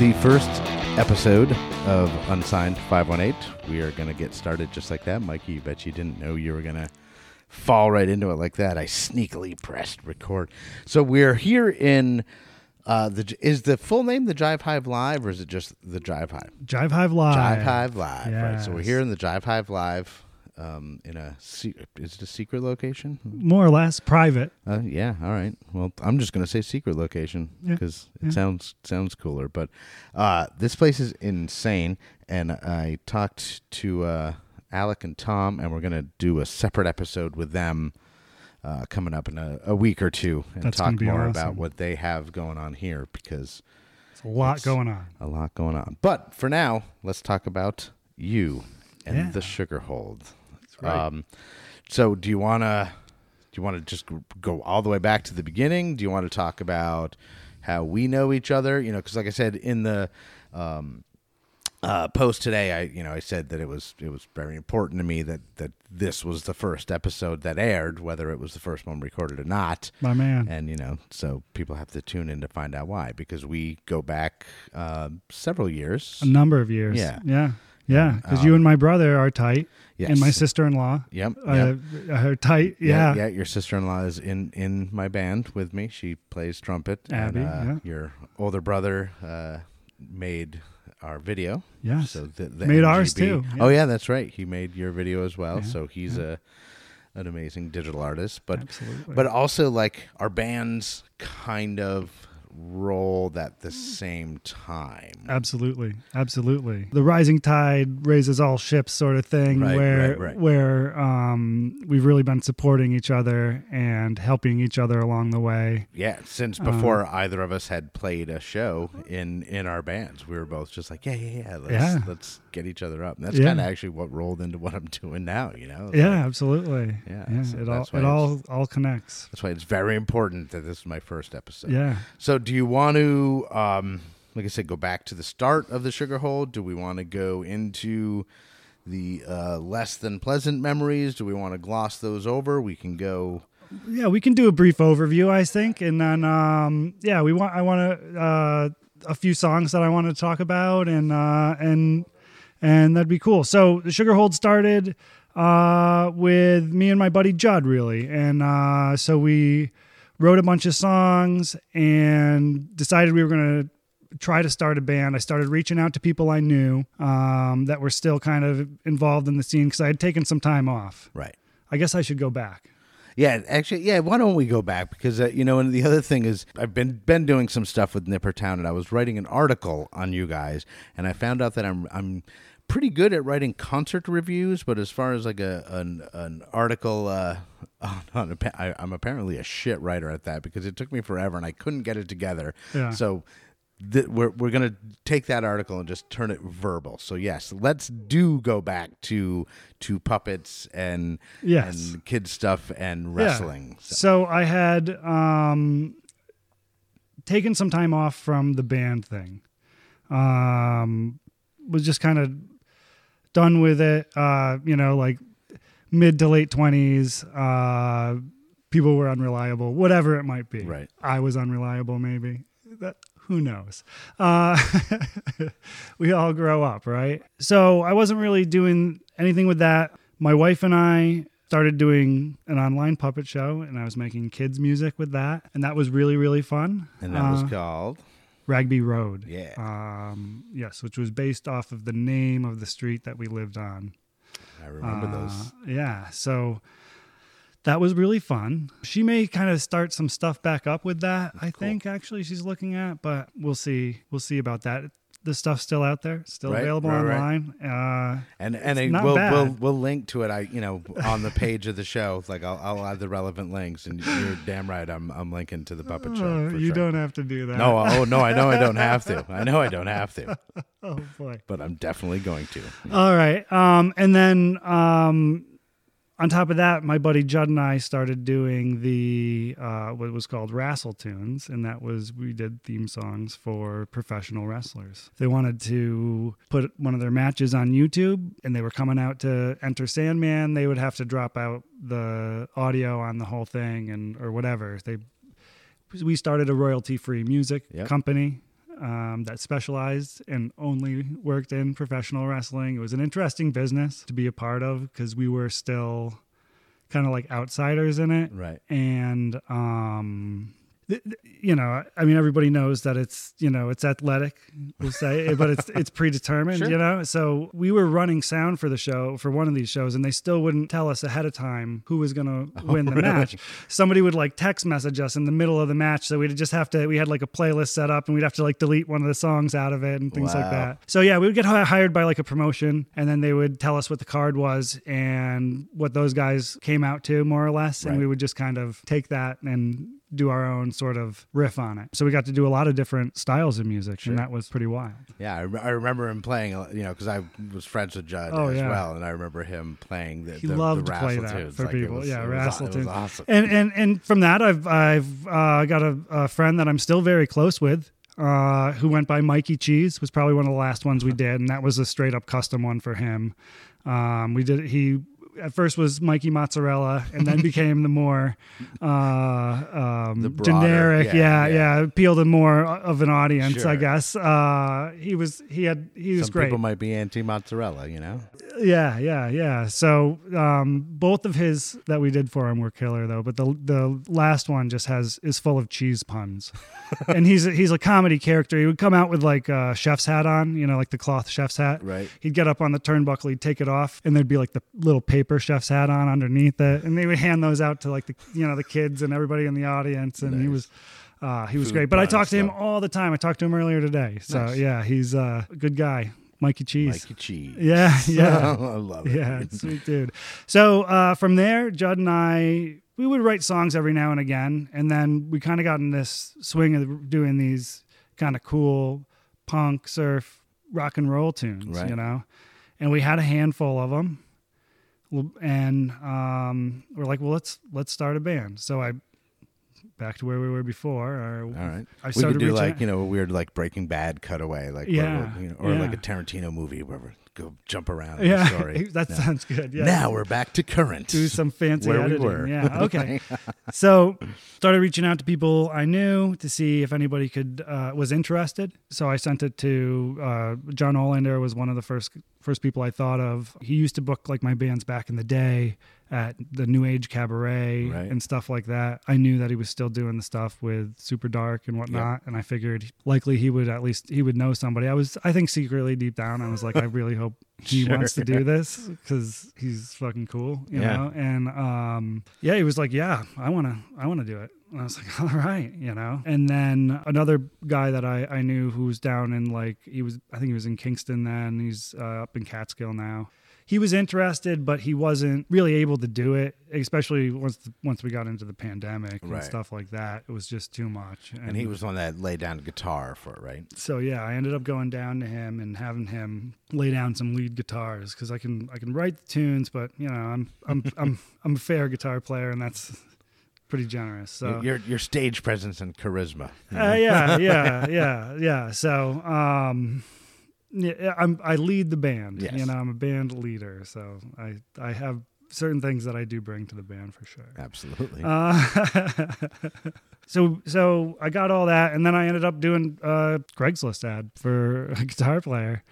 The first episode of Unsigned 518. We are going to get started just like that. Mikey, you bet you didn't know you were going to fall right into it like that. I sneakily pressed record. So we're here in uh, the is the full name the Jive Hive Live or is it just the Jive Hive? Jive Hive Live. Jive Hive Live. Right. So we're here in the Jive Hive Live. Um, in a se- is it a secret location? More or less private. Uh, yeah. All right. Well, I'm just gonna say secret location Yeah, because it yeah. sounds sounds cooler. But uh, this place is insane, and I talked to uh, Alec and Tom, and we're gonna do a separate episode with them uh, coming up in a, a week or two, and That's talk more awesome. about what they have going on here because It's a lot going on. a lot going on. But for now, let's talk about you and Yeah. the sugar hold. Right. Um, so do you want to do you want to just go all the way back to the beginning? Do you want to talk about how we know each other? You know, because like I said in the um, uh, post today, I you know I said that it was it was very important to me that that this was the first episode that aired, whether it was the first one recorded or not. My man. And you know, so people have to tune in to find out why, because we go back uh, several years. a number of years. Yeah. Yeah. Yeah. Because Um, you and my brother are tight. Yes. And my sister in law Yep. uh, yep. are tight. Yeah. yeah. Your sister-in-law is in in my band with me. She plays trumpet. Abby, And, uh, yeah. Your older brother uh, made our video. Yeah. So the, the Made ours MGB too, Oh yeah. yeah, that's right. He made your video as well. Yeah, So he's a an amazing digital artist. But Absolutely. but also like our bands kind of rolled at the same time. Absolutely, absolutely. The rising tide raises all ships, sort of thing. Right, where right, right. where um, we've really been supporting each other and helping each other along the way. Yeah, since Uh, before either of us had played a show in in our bands, we were both just like, yeah, yeah, yeah, let's Yeah. let's get each other up. And that's Yeah. kind of actually what rolled into what I'm doing now. You know? Yeah, like- absolutely. Yeah, so it all it all all connects. that's why it's very important that this is my first episode. Yeah. So, do you want to, um, like I said, go back to the start of the Sugar Hold? Do we want to go into the uh, less than pleasant memories? Do we want to gloss those over? We can go. Yeah, we can do a brief overview, I think, and then um, yeah, we want I want to uh, a few songs that I want to talk about, and uh, and and that'd be cool. So the Sugar Hold started uh, with me and my buddy Judd, really, and uh, so we wrote a bunch of songs and decided we were gonna try to start a band. I started reaching out to people I knew um, that were still kind of involved in the scene because I had taken some time off. Right. I guess I should go back. Yeah, actually, yeah. Why don't we go back? Because uh, you know, and the other thing is, I've been been doing some stuff with Nippertown, and I was writing an article on you guys, and I found out that I'm I'm pretty good at writing concert reviews, but as far as like a an, an article, uh, on, a, I, I'm apparently a shit writer at that because it took me forever, and I couldn't get it together. Yeah. So. Th- we're we're gonna take that article and just turn it verbal. So yes, let's do go back to to puppets and Yes. and kid stuff and Yeah. wrestling. So- So I had um, taken some time off from the band thing. Um, was just kind of done with it. Uh, you know, like mid to late twenties. Uh, people were unreliable, whatever it might be. Right. I was unreliable, maybe. That who knows? Uh, we all grow up, right? So I wasn't really doing anything with that. My wife and I started doing an online puppet show, and I was making kids music with that, and that was really really fun. and that was Uh, called Ragby Road. Yeah. Um, yes, which was based off of the name of the street that we lived on. I remember Uh, those. Yeah. So that was really fun. She may kind of start some stuff back up with that, I think, actually, she's looking at, but we'll see. We'll see about that. The stuff's still out there, still Right, available right, right. online. Uh, And and it's I, not we'll bad. we'll we'll link to it. I you know on the page of the show. Like I'll I'll add the relevant links. And you're damn right. I'm I'm linking to the puppet show. for you sure. don't have to do that. No. Oh no. I know I don't have to. I know I don't have to. Oh, boy. But I'm definitely going to. All right. Um, and then um, on top of that, my buddy Judd and I started doing the uh, what was called Wrestle Tunes, and that was we did theme songs for professional wrestlers. They wanted to put one of their matches on YouTube, and they were coming out to enter Sandman. They would have to drop out the audio on the whole thing, and or whatever. They we started a royalty free music Yep. company um, that specialized and only worked in professional wrestling. It was an interesting business to be a part of because we were still kind of like outsiders in it. Right. And, um, you know, I mean, everybody knows that it's, you know, it's athletic, we'll say, eh, but it's, it's predetermined, Sure. you know? So we were running sound for the show, for one of these shows, and they still wouldn't tell us ahead of time who was going to oh, win the really? match. Somebody would like text message us in the middle of the match. So we'd just have to, we had like a playlist set up and we'd have to like delete one of the songs out of it and things like that. So yeah, we would get hired by like a promotion and then they would tell us what the card was and what those guys came out to more or less. And we would just kind of take that and do our own sort of riff on it. So we got to do a lot of different styles of music and that was pretty wild. Yeah, I, re- I remember him playing, uh, you know, because I was friends with Judd Oh, as yeah. well, and I remember him playing the, He the, loved the to play that tunes. for Like, people. was- yeah, Rassle was tunes. awesome. And and and from that, I've I've uh, got a, a friend that I'm still very close with. Uh, who went by Mikey Cheese was probably one of the last ones we did, and that was a straight up custom one for him. Um, we did he at first was Mikey Mozzarella, and then became the more uh, um, The broader, generic, yeah, yeah, yeah. yeah, appealed to more of an audience, I guess. Uh, he was he had he was Some great. people might be anti mozzarella, you know. Yeah, yeah, yeah. So um, both of his that we did for him were killer though, but the the last one just has is full of cheese puns, and he's a, he's a comedy character. He would come out with like a chef's hat on, you know, like the cloth chef's hat. Right. He'd get up on the turnbuckle, he'd take it off, and there'd be like the little paper chef's hat on underneath it, and they would hand those out to like the you know the kids and everybody in the audience, and he was. Uh, he was Food great, but I talked to him all the time. I talked to him earlier today, so Nice. yeah, he's uh, a good guy, Mikey Cheese. Mikey Cheese. Yeah, yeah. I love it. Yeah, sweet dude. So uh, from there, Judd and I, we would write songs every now and again, and then we kind of got in this swing of doing these kind of cool punk, surf, rock and roll tunes, Right. you know. And we had a handful of them, and um, we're like, well, let's let's start a band. So I back to where we were before. Or All right. I we started could do like out- you know a weird like Breaking Bad cutaway, like Yeah, we're, you know, or like a Tarantino movie where we go jump around. yeah, story. that sounds good. Yeah, Now we're back to current. do some fancy Where we editing. were. Yeah. Okay. so started reaching out to people I knew to see if anybody could uh, was interested. So I sent it to uh, John Olander was one of the first first people I thought of. He used to book like my bands back in the day at the New Age Cabaret Right. and stuff like that. I knew that he was still doing the stuff with Super Dark and whatnot, and I figured likely he would at least he would know somebody. I was I think secretly deep down I was like I really hope he Sure. wants to do this because he's fucking cool, you Yeah. know. And um, yeah, he was like, yeah, I want to I want to do it. And I was like, all right, you know. And then another guy that I, I knew who was down in like he was I think he was in Kingston then. He's uh, up in Catskill now. He was interested, but he wasn't really able to do it, especially once the, once we got into the pandemic and stuff like that. It was just too much. and he was on that lay down guitar for it, right? so yeah, I ended up going down to him and having him lay down some lead guitars because I can I can write the tunes, but you know I'm I'm I'm I'm a fair guitar player and that's pretty generous. So your your stage presence and charisma. you know? uh, yeah, yeah, yeah, yeah. So um, yeah, I'm I lead the band. Yes. You know, I'm a band leader, so I I have certain things that I do bring to the band for sure. Absolutely. Uh, so so I got all that, and then I ended up doing a Craigslist ad for a guitar player.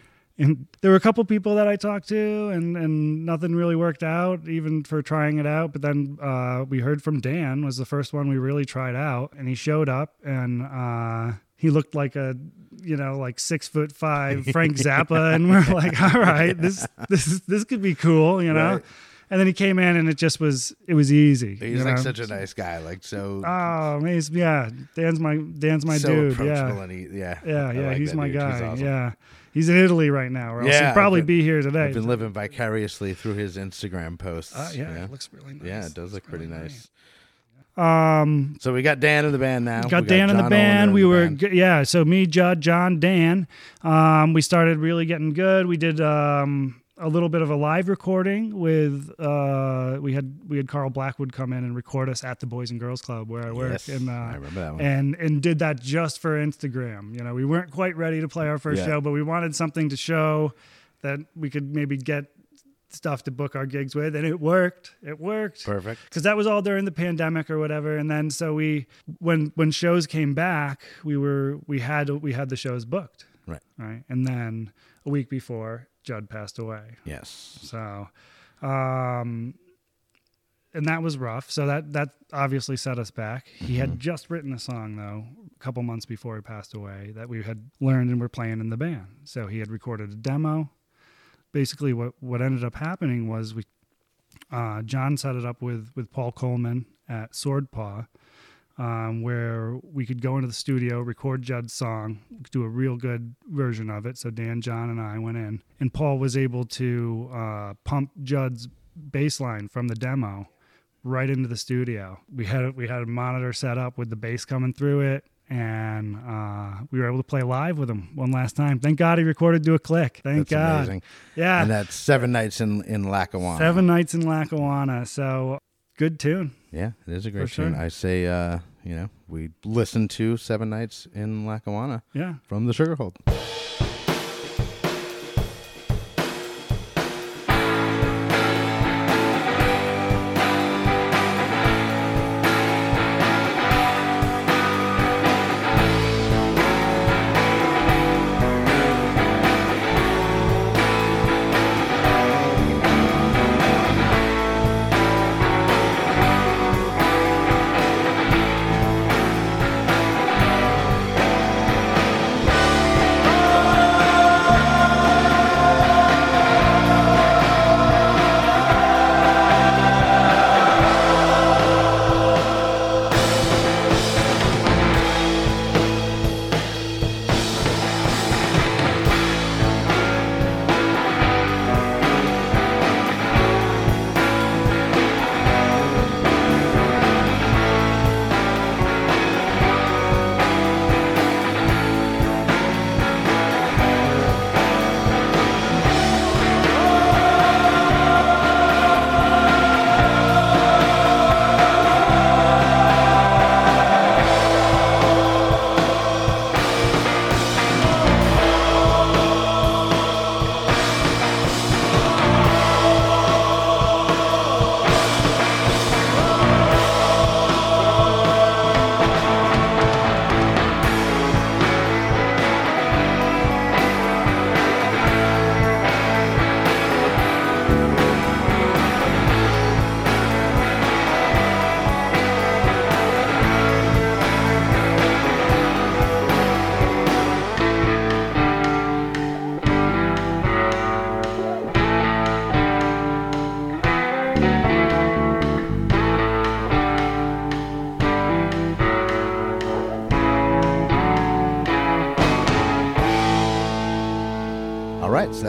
And there were a couple people that I talked to, and, and nothing really worked out, even for trying it out. But then uh, we heard from Dan was the first one we really tried out, and he showed up, and uh, he looked like a you know like six foot five Frank Zappa, and we're like, all right, this this this could be cool, you know. Right. And then he came in, and it just was it was easy. He's like know? such a nice guy, like so Oh, he's yeah. Dan's my Dan's my so dude. approachable Yeah, and he, yeah, yeah, yeah. like he's my dude. guy. awesome. Yeah, he's in Italy right now, or else Yeah, he'd probably been- be here today. I've been living vicariously through his Instagram posts. Uh, yeah, yeah. it looks really nice. Yeah, it does look It's pretty really nice. Um, So we got Dan in the band now. got We Dan in the band. We the were band. yeah. So me, Judd, John, Dan. Um, we started really getting good. We did um a little bit of a live recording with uh we had we had Carl Blackwood come in and record us at the Boys and Girls Club where I work Yes, and uh, I remember that one. and and did that just for Instagram. You know, we weren't quite ready to play our first Yeah. show, but we wanted something to show that we could maybe get stuff to book our gigs with, and it worked. It worked Perfect. because that was all during the pandemic or whatever. And then so we, when when shows came back, we were we had we had the shows booked, Right. right? And then a week before, Judd passed away. Yes. So, um, and that was rough. So that that obviously set us back. He had just written a song though, a couple months before he passed away, that we had learned and were playing in the band. So he had recorded a demo. Basically, what what ended up happening was we, uh, John set it up with with Paul Coleman at Swordpaw. Um, where we could go into the studio, record Judd's song, do a real good version of it. So Dan, John, and I went in, and Paul was able to uh, pump Judd's bass line from the demo right into the studio. We had we had a monitor set up with the bass coming through it, and uh, we were able to play live with him one last time. Thank God he recorded "Do a Click." Thank That's God. amazing. Yeah, And that's seven nights in in Lackawanna. seven nights in Lackawanna. So good tune. Yeah, it is a great tune. sure. I say, uh, you know, we listened to Seven Nights in Lackawanna Yeah. from the Sugarhold. All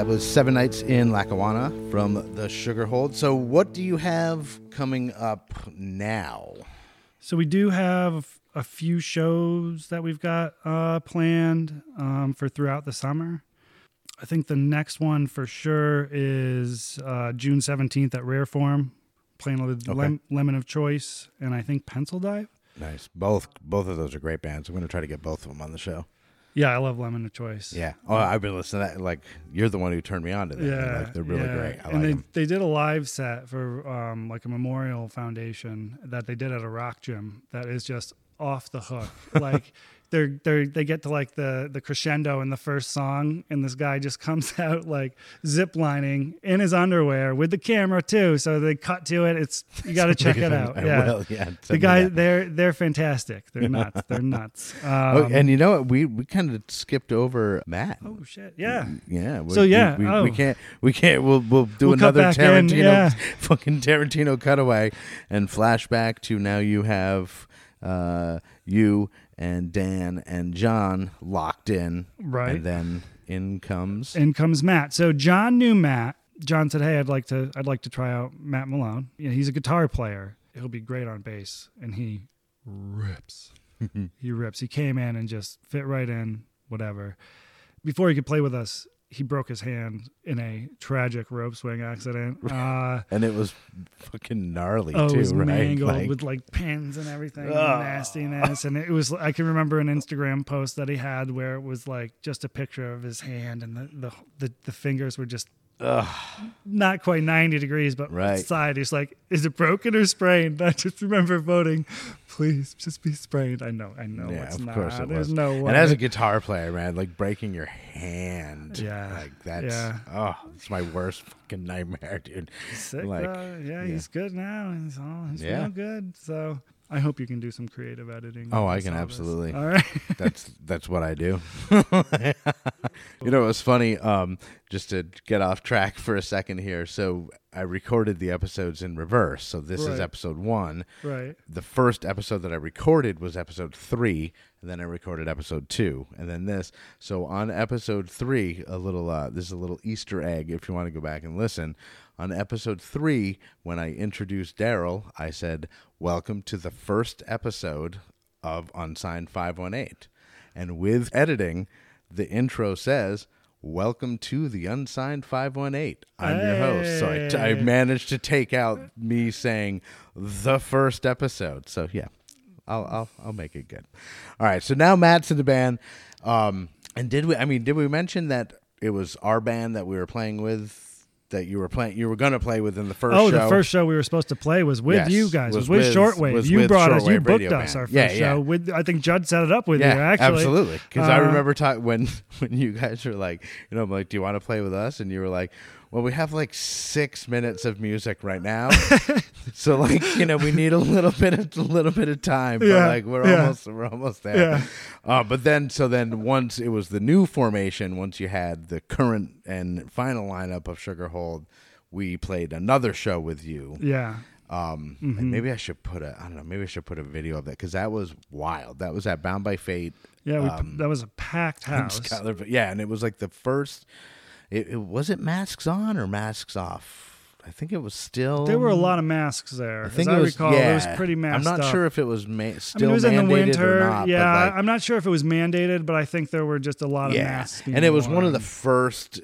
was Seven Nights in Lackawanna from the Sugar Hold. So, what do you have coming up now? So we do have a few shows that we've got uh, planned um, for throughout the summer. I think the next one for sure is uh, June seventeenth at Rare Form, playing with Okay. Lem- Lemon of Choice and I think Pencil Dive. Nice. Both both of those are great bands. I'm going to try to get both of them on the show. Yeah, I love Lemon of Choice. Yeah. Oh, I've been listening to that. Like, you're the one who turned me on to them. Yeah, Like, they're really yeah. great. I and like they them. they did a live set for um, like a memorial foundation that they did at a rock gym that is just off the hook. like they're they they get to like the the crescendo in the first song, and this guy just comes out like zip lining in his underwear with the camera too. So they cut to it. It's you got to check it out. I Yeah. will, yeah. The guy, they're they're fantastic. They're nuts. They're nuts. Um, Oh, and you know what? We we kind of skipped over Matt. oh shit, yeah. Yeah. we- So, yeah, we, we, oh. we can't we can't we'll we'll do We'll another back in, Tarantino yeah. fucking Tarantino cutaway and flashback to now you have uh you and Dan and John locked in. Right. And then in comes in comes Matt. So John knew Matt. John said, "Hey, I'd like to I'd like to try out Matt Malone. You know, he's a guitar player. He'll be great on bass." And he rips. he rips. He came in and just fit right in, whatever. Before he could play with us, he broke his hand in a tragic rope swing accident. Uh, and it was fucking gnarly oh, too, it was right? mangled Like- with like pins and everything, and Ah. nastiness. And it was, I can remember an Instagram post that he had where it was like just a picture of his hand and the, the, the, the fingers were just not quite 90 degrees, but Right. side. He's like, is it broken or sprained? I just remember voting, please just be sprained. I know, I know. yeah, it's of not. course it There's was. no way. and as a guitar player, man, like breaking your hand, Yeah. like that's Yeah. oh, it's my worst fucking nightmare, dude. Sick, like, though. Yeah, he's good now. He's all he's Yeah. feeling good. So I hope you can do some creative editing. Oh, I can absolutely. All right. that's that's what I do. you know, it was funny. Um, just to get off track for a second here. So I recorded the episodes in reverse. So this is episode one. right. The first episode that I recorded was episode three, and then I recorded episode two, and then this. So on episode three, a little uh, this is a little Easter egg if you want to go back and listen. On episode three, when I introduced Daryl, I said, "Welcome to the first episode of Unsigned 518," and with editing, the intro says. Welcome to the Unsigned 518. I'm your host. So I, t- I managed to take out me saying the first episode. So yeah, I'll I'll I'll make it good. All right. So now Matt's in the band. Um, and did we? I mean, did we mention that it was our band that we were playing with? That you were playing, you were going to play with in the first Oh, show. the first show we were supposed to play was with Yes, you guys. was Was, with, Shortwave. was you with brought us. You booked us Band. our first Yeah, yeah. show. With I think Judd set it up with yeah, you. Actually, absolutely. Because I Uh, remember talking when when you guys were like, you know, I'm like, do you want to play with us? And you were like, well, we have like six minutes of music right now, so like, you know, we need a little bit of a little bit of time. But Yeah, like, we're yeah. almost we're almost there. Yeah. Uh, but then, so then, once it was the new formation, once you had the current and final lineup of Sugarhold, we played another show with you. Yeah. Um, Mm-hmm. maybe I should put a I don't know maybe I should put a video of that because that was wild. That was at Bound by Fate. Yeah. We, um, that was a packed house. Schuyler- yeah, and it was like the first. It, it was it masks on or masks off. I think it was still. There were a lot of masks there. I think I was. recall, yeah, it was pretty masked I'm not up. sure if it was ma- I mean, still it was in the mandated winter. or not. yeah, like, I'm not sure if it was mandated, but I think there were just a lot of masks. being and it was one of the first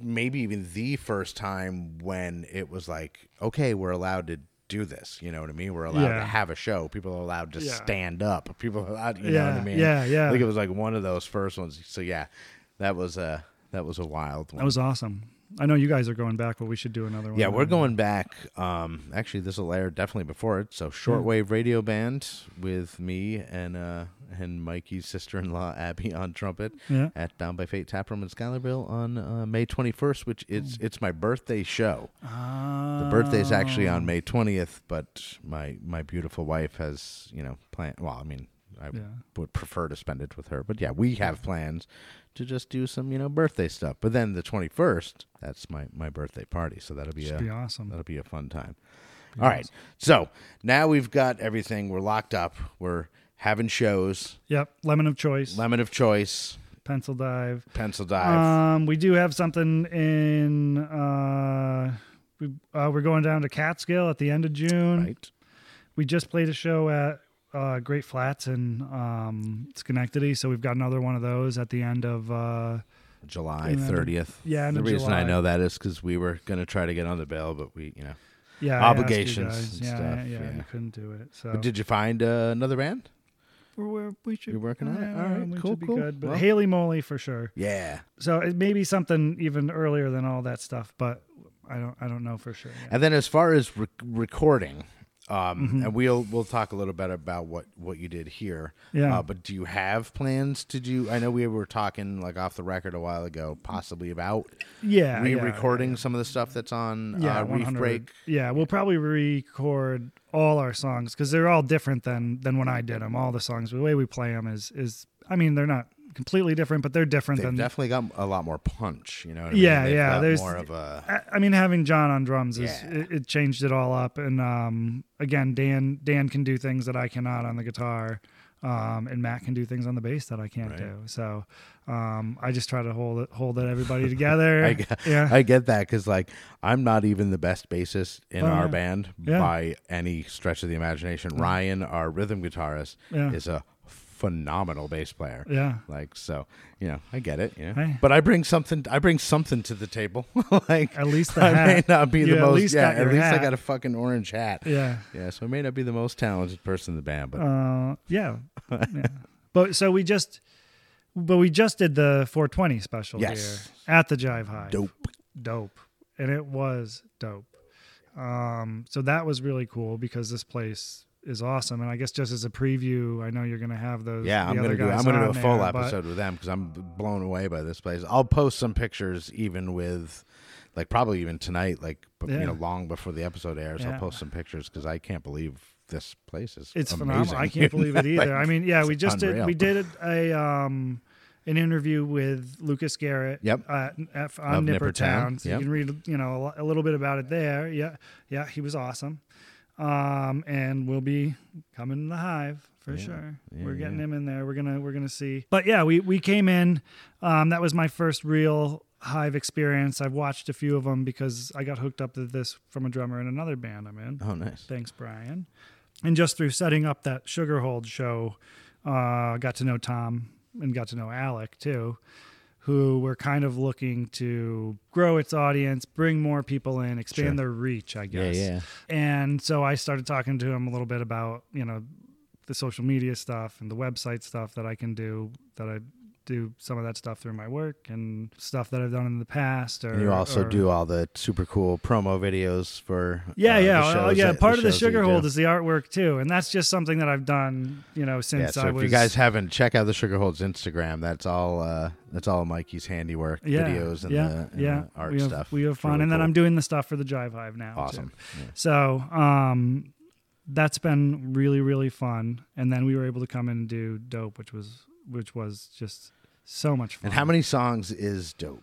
maybe even the first time when it was like okay we're allowed to do this you know what i mean we're allowed Yeah. to have a show people are allowed to Yeah. stand up people are allowed you know what i Yeah, mean yeah, yeah. i think it was like one of those first ones so yeah that was a that was a wild one That was awesome. I know you guys are going back, but we should do another one. yeah, we're going back. Um, actually, this will air definitely before it. So, shortwave radio band with me and uh, and Mikey's sister-in-law Abby on trumpet Yeah. at Bound by Fate Taproom in Schuylerville on uh, May 21st, which it's it's my birthday show. The birthday's actually on May 20th, but my my beautiful wife has you know planned. Well, I mean, I Yeah. would prefer to spend it with her, but yeah, we have plans to just do some you know birthday stuff. But then the 21st, that's my my birthday party, so that'll be Should a be awesome. That'll be a fun time. All right. So now we've got everything. We're locked up. We're having shows. Yep. Lemon of choice. Lemon of choice, pencil dive. pencil dive. Um, we do have something in. Uh, we uh, we're going down to Catskill at the end of June. right. We just played a show at uh, Great Flats in um, Schenectady, so we've got another one of those at the end of. Uh, July thirtieth. yeah, end The of reason I know that is because we were going to try to get on the bill, but we, you know. yeah, I you Obligations and yeah, stuff, Yeah, yeah. we couldn't do it. So But did you find uh, another band? we're, we're, should. You're working on it? All right, we cool, be cool. good. But Well- Haley Moly for sure. Yeah. So it may be something even earlier than all that stuff, but I don't. I don't know for sure. yet. And then as far as rec- recording, um, Mm-hmm. and we'll we'll talk a little bit about what what you did here. Yeah. Uh, but do you have plans to do? I know we were talking like off the record a while ago, possibly about Yeah, yeah, re-recording some of the stuff that's on yeah, uh, Reef Break. Yeah, we'll probably record all our songs because they're all different than than when I did them. All the songs, the way we play them is is. I mean, they're not completely different, but they're different They've than. definitely got a lot more punch. You know. What I mean? Yeah, yeah, there's- more of a. I mean, having John on drums is Yeah. it, it changed it all up. And um, again, Dan Dan can do things that I cannot on the guitar, um, and Matt can do things on the bass that I can't Right. do. So um, I just try to hold it hold it everybody together. I get, yeah, I get that because like I'm not even the best bassist in Oh, our yeah. band Yeah. by any stretch of the imagination. Ryan, our rhythm guitarist, Yeah. is a phenomenal bass player. yeah. Like so, you know, I get it. You know, Hey. but I bring something. I bring something to the table. like At least I may not be You the most. yeah, got at least I got a fucking orange hat. Yeah. Yeah, so I may not be the most talented person in the band, but Uh, yeah. yeah. But so we just, but we just did the 420 special Yes. here at the Jive Hive. dope. dope, and it was dope. Um, so that was really cool because this place is awesome. And I guess just as a preview, I know you're going to have those. Yeah, I'm gonna do. I'm gonna do a full there, episode with them because I'm blown away by this place. I'll post some pictures even with, like probably even tonight, like Yeah. you know, long before the episode airs. Yeah. I'll post some pictures because I can't believe this place is. It's amazing. phenomenal. I can't believe it either. Like, I mean, yeah, we just did. We did a um, an interview with Lucas Garrett. Yep. At, at, on Nipper Nippertown, Town. So yep. you can read, you know, a, a little bit about it there. Yeah, yeah, he was awesome. Um, and we'll be coming to the hive for sure. Yeah, we're getting yeah. him in there. We're gonna we're gonna see. But yeah, we we came in. Um, that was my first real hive experience. I've watched a few of them because I got hooked up to this from a drummer in another band I'm in. Oh, nice. Thanks, Brian. And just through setting up that Sugarhold show, uh, got to know Tom and got to know Alec too, who were kind of looking to grow its audience, bring more people in, expand Sure. their reach, I Yeah, guess. yeah. And so I started talking to him a little bit about, you know, the social media stuff and the website stuff that I can do, that I do some of that stuff through my work and stuff that I've done in the past. Or And you also or- do all the super cool promo videos for. yeah, uh, yeah, well, yeah. that- Part of the sugar hold is the artwork too, and that's just something that I've done, you know, since Yeah, so I if was. you guys haven't, check out the sugar hold's Instagram. That's all. Uh, that's all Mikey's handiwork yeah, videos and yeah, the, and yeah. the art we have, stuff. We have fun, really and then. I'm doing the stuff for the Jive Hive now. too. awesome. Yeah. So, um, that's been really, really fun. And then we were able to come in and do dope, which was which was just so much fun. And how many songs is dope?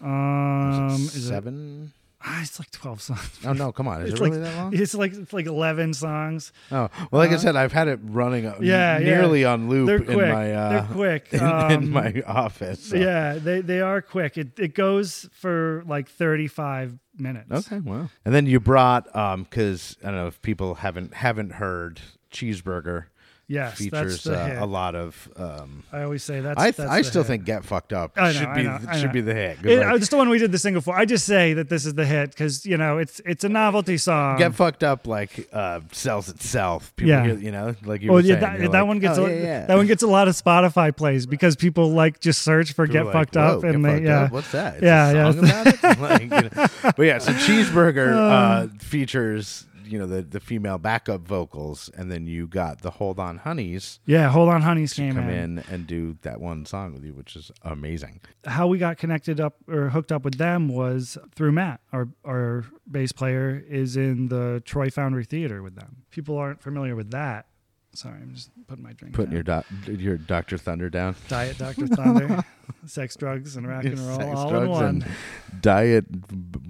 Um, Is it is it- seven? ah, it's like twelve songs. Oh no, come on! Is It's it really like- that long? It's like it's like eleven songs. Oh well, like I Uh, said, I've had it running uh, Yeah, yeah. nearly on loop They're in quick. my uh, They're quick. in, Um, in my office. so- Yeah, they they are quick. It it goes for like thirty five minutes. Okay. Wow. And then you brought um because I don't know if people haven't haven't heard cheeseburger Yes, features uh, a lot of. Um, I always say that's. I th- that's I still hit. think get fucked up know, should be know, should be the hit. It, like, it's the one we did the single for. I just say that this is the hit because you know it's it's a novelty song. Get fucked up like uh, sells itself. People Yeah. hear, you know, like you well, were yeah, saying. that, that like, one gets oh, a, yeah, yeah. that one gets a lot of Spotify plays because people like just search for People "Get are Fucked Up" and they yeah Up? What's that? It's Yeah, yeah. song about it? Like, you know. But yeah, so cheeseburger uh, features you know the the female backup vocals, and then you got the Hold On Honeys yeah. Hold on, honeys came come in. in and do that one song with you, which is amazing. How we got connected up or hooked up with them was through Matt, our our bass player is in the Troy Foundry Theater with them. People aren't familiar with that. Sorry, I'm just putting my drink. Putting down. your doc, your Doctor Thunder down. Diet Dr. Thunder, sex, drugs, and rock and roll Sex, all in one. and diet.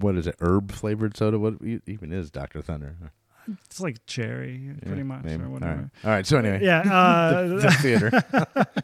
What is it? Herb flavored soda. What even is Doctor Thunder? It's like cherry, pretty much, maybe. or All whatever. right. All right. So anyway, Yeah, uh, the theater.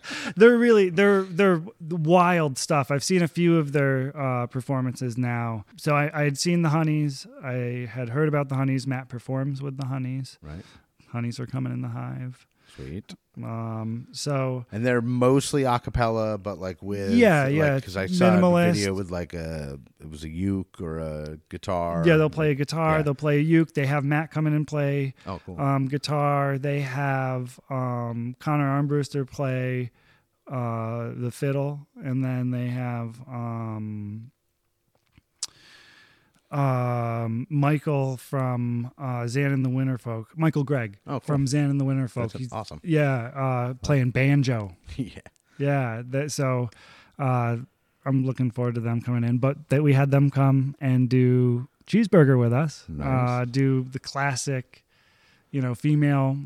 they're really they're they're wild stuff. I've seen a few of their uh, performances now. So I, I had seen the Honeys. I had heard about the Honeys. Matt performs with the Honeys. right. Honeys are coming in the hive. Sweet. Um, so And they're mostly a cappella, but like with Yeah, yeah, Because I saw minimalist. the video with like a it was a uke or a guitar. yeah, they'll play a guitar. Yeah. They'll play a uke. They have Matt come in and play Oh, cool. um, guitar. They have um, Connor Armbruster play uh, the fiddle, and then they have um, um, Michael from uh, Zan and the Winter Folk. Michael Gregg Oh, cool. from Zan and the Winter Folk. That's He's- awesome. Yeah, uh, playing banjo. yeah. Yeah, that, so uh, I'm looking forward to them coming in. But that we had them come and do cheeseburger with us. Nice. Uh, do the classic, you know, female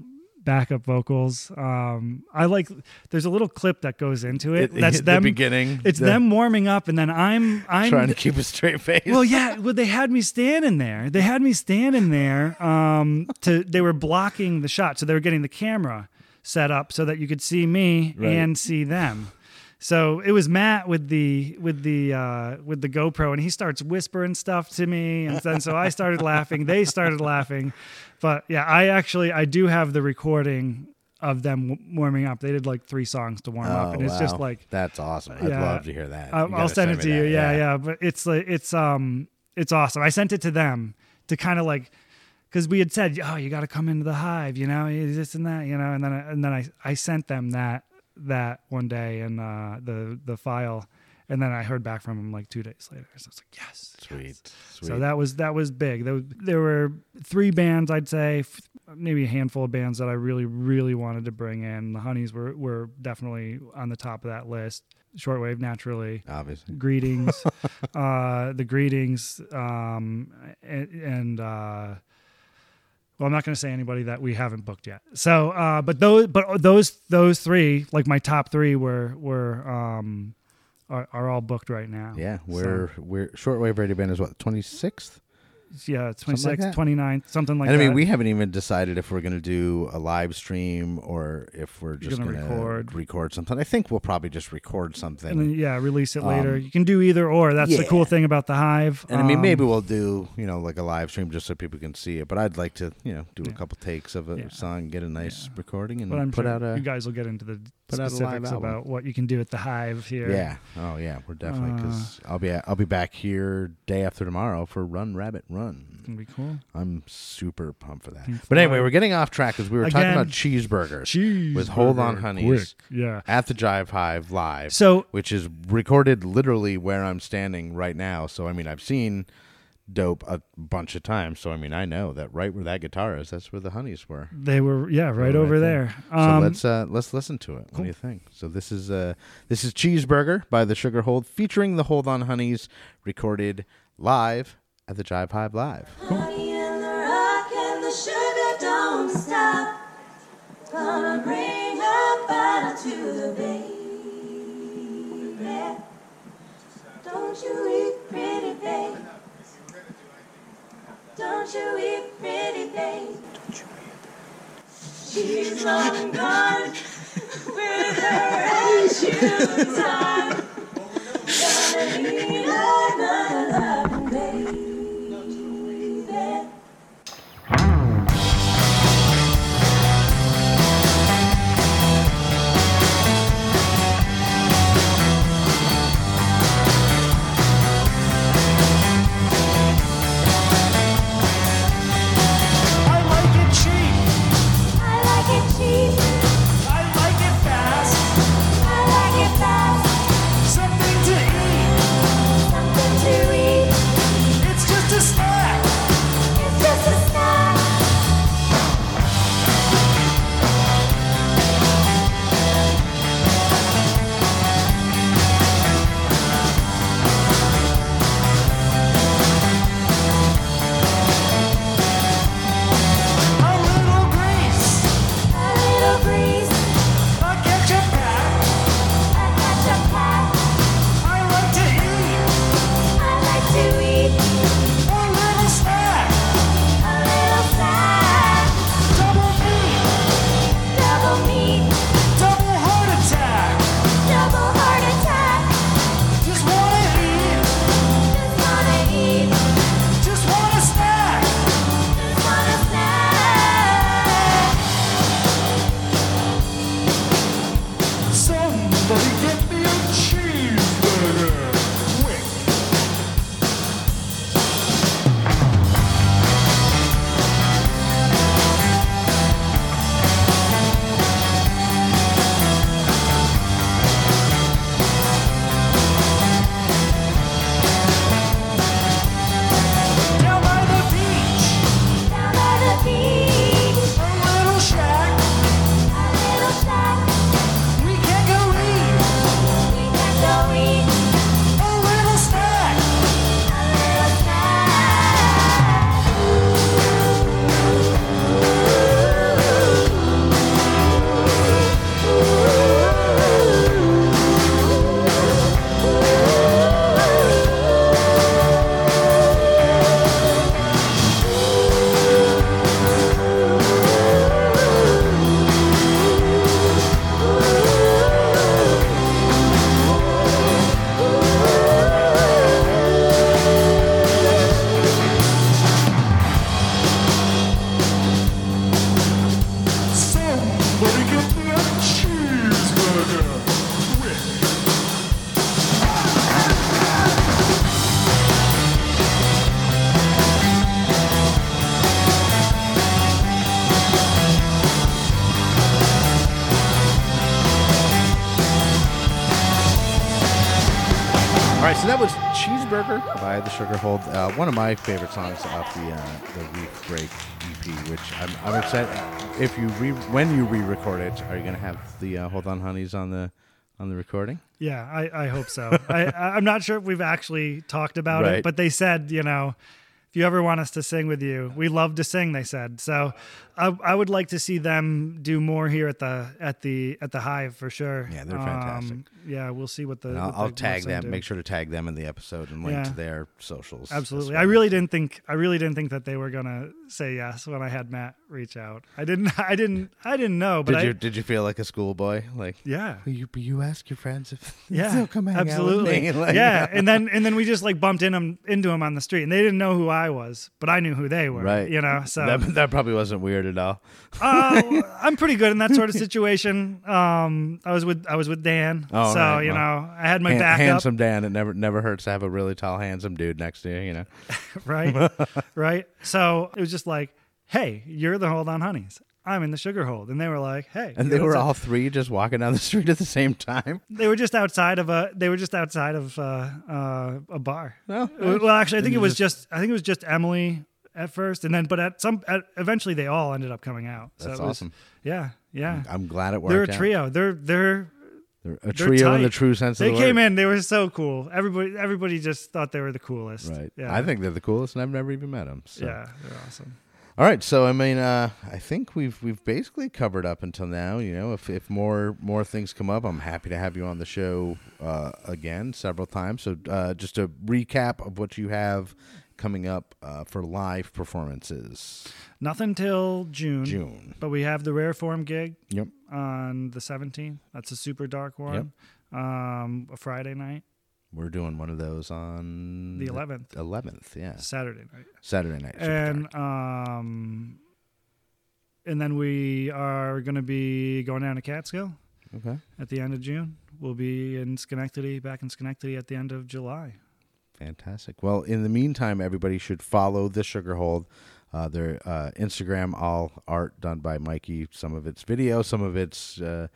backup vocals. Um, I like. There's a little clip that goes into it. It- That's the them. beginning. It's the- them warming up, and then I'm I'm trying to keep a straight face. well, yeah. Well, they had me standing there. They had me standing there. Um, to they were blocking the shot, so they were getting the camera set up so that you could see me Right. and see them. So it was Matt with the with the uh, with the GoPro, and he starts whispering stuff to me, and then so I started laughing. They started laughing, but yeah, I actually I do have the recording of them warming up. They did like three songs to warm up, Oh, and it's just like that's awesome. I'd Yeah. love to hear that. I'll, You I'll gotta send it to you. that, Yeah, yeah, But it's like it's um it's awesome. I sent it to them to kind of like because we had said, oh, you got to come into the hive, you know, this and that, you know, and then I, and then I I sent them that that one day and uh, the the file, and then I heard back from him like two days later. So I was like, yes, Sweet. yes. Sweet. So that was that was big. There, there were three bands, I'd say, f- maybe a handful of bands that I really, really wanted to bring in. The Honeys were were definitely on the top of that list. Shortwave, naturally. obviously. Greetings, uh, the greetings, um, and, and uh, well, I'm not going to say anybody that we haven't booked yet. So, uh, but those, but those, those three, like my top three, were were um, are, are all booked right now. Yeah, we're we're shortwave radio band is what twenty sixth. Yeah, Something like 26th, 29th, something like that. and I mean, we haven't even decided if we're going to do a live stream or if we're just gonna record. record something. I think we'll probably just record something. and then yeah, release it later. Um, you can do either or. That's the cool thing about the Hive. And I mean, Um, maybe we'll do you know like a live stream just so people can see it. But I'd like to you know do a couple takes of a Yeah. song, get a nice recording, and But I'm put sure out a you guys will get into the put out a live album. about what you can do at the Hive here. yeah. Oh yeah, we're definitely because Uh, I'll be I'll be back here day after tomorrow for Run Rabbit Run. Gonna be cool. I'm super pumped for that. Pink But anyway, we're getting off track because we were talking about cheeseburgers Cheese with Hold On Honeys Yeah. at the Jive Hive live. So which is recorded literally where I'm standing right now. So I mean, I've seen Dope a bunch of times. So I mean, I know that right where that guitar is, that's where the honeys were. they were yeah right right over there. there. So Um, let's uh, let's listen to it. What do you think? So this is uh this is Cheeseburger by the Sugar Hold, featuring the Hold On Honeys, recorded live at the Jive Hive Live. Honey and the rock and the sugar don't stop. Gonna bring her bottle to the baby. Don't you weep, pretty babe. Don't you weep, pretty babe. She's long gone with her and shoe time. Gonna need another like by the Sugar Hold. Uh, one of my favorite songs off the uh, the Reef Break EP, which I'm, I'm excited. If you re- when you re-record it, are you going to have the uh, Hold On Honeys on the on the recording? Yeah, I, I hope so. I, I- I'm not sure if we've actually talked about Right. it, but they said, you know, if you ever want us to sing with you, we love to sing. They said so. I, I would like to see them do more here at the at the at the Hive for sure. Yeah, they're fantastic. Um, yeah, we'll see what the. I'll, what I'll tag them. do. Make sure to tag them in the episode and link Yeah. to their socials. Absolutely. I really didn't think I really didn't think that they were gonna say yes when I had Matt reach out. I didn't I didn't I didn't know, but Did I, you did you feel like a schoolboy? Like yeah. you you ask your friends if Yeah, they'll come hang absolutely. out. Like, yeah, and then and then we just like bumped in them into them on the street, and they didn't know who I was, but I knew who they were. Right. You know, so that, that probably wasn't weird at all. uh, I'm pretty good in that sort of situation. Um, I was with I was with Dan, Oh, so right, you well, know I had my Han- backup. handsome Dan. It never never hurts to have a really tall, handsome dude next to you. You know. right? right. So it was just like, hey, you're the Hold On Honeys. I'm in the Sugar Hold, and they were like, hey, And they were all three just walking down the street at the same time. They were just outside of a. They were just outside of uh, uh, a bar. Oh, well, actually, I think it was just, I think it was just Emily at first, and then but at some at, eventually they all ended up coming out. So That's was- awesome. Yeah, yeah. I'm glad it worked. They're a out. trio. They're they're They're a trio in the true sense they of the came word. in. They were so cool. Everybody everybody just thought they were the coolest. Right. Yeah. I think they're the coolest, and I've never even met them. So. Yeah, they're awesome. All right. So I mean, uh, I think we've we've basically covered up until now. You know, if if more more things come up, I'm happy to have you on the show uh, again several times. So uh, just a recap of what you have coming up uh, for live performances. Nothing till June. June. But we have the rare form gig Yep. on the 17th. That's a super dark one. Um, a Friday night, We're doing one of those on the 11th, 11th, yeah. Saturday night. Saturday night. And um and then we are going to be going down to Catskill okay. at the end of June. We'll be in Schenectady, back in Schenectady at the end of July. Fantastic. Well, in the meantime, everybody should follow the Sugar Hold. Uh, their uh, Instagram, all art done by Mikey. Some of it's video, some of it's uh,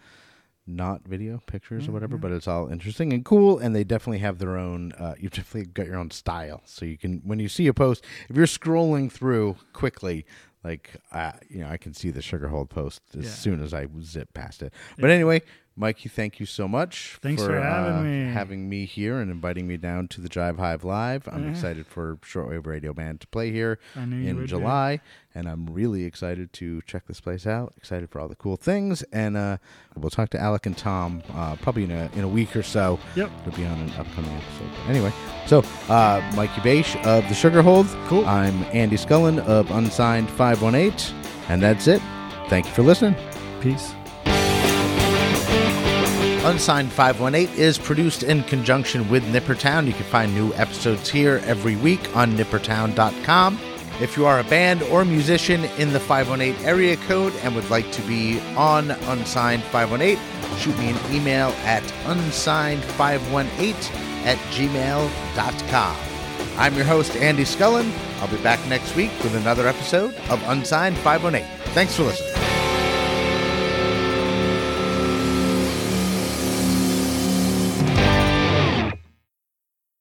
not video, pictures or whatever, but it's all interesting and cool. And they definitely have their own. Uh, you've definitely got your own style, so you can when you see a post, if you're scrolling through quickly. Like uh, you know, I can see the Sugar Hold post as Yeah. soon as I zip past it. But anyway, Mikey, thank you so much. Thanks for having uh, me. Having me here and inviting me down to the Jive Hive Live. I'm Yeah. excited for Shortwave Radio Band to play here I knew you in. July, and I'm really excited to check this place out. Excited for all the cool things, and uh, we'll talk to Alec and Tom uh, probably in a in a week or so. Yep. It'll be on an upcoming episode. But anyway, so uh, Mikey Baish of the Sugar Hold. Cool. I'm Andy Scullen of Unsigned 518, and that's it. Thank you for listening. Peace. Unsigned 518 is produced in conjunction with Nippertown. You can find new episodes here every week on nippertown.com. If you are a band or musician in the 518 area code and would like to be on Unsigned 518, shoot me an email at unsigned518 at gmail.com. I'm your host, Andy Scullin. I'll be back next week with another episode of Unsigned 518. Thanks for listening.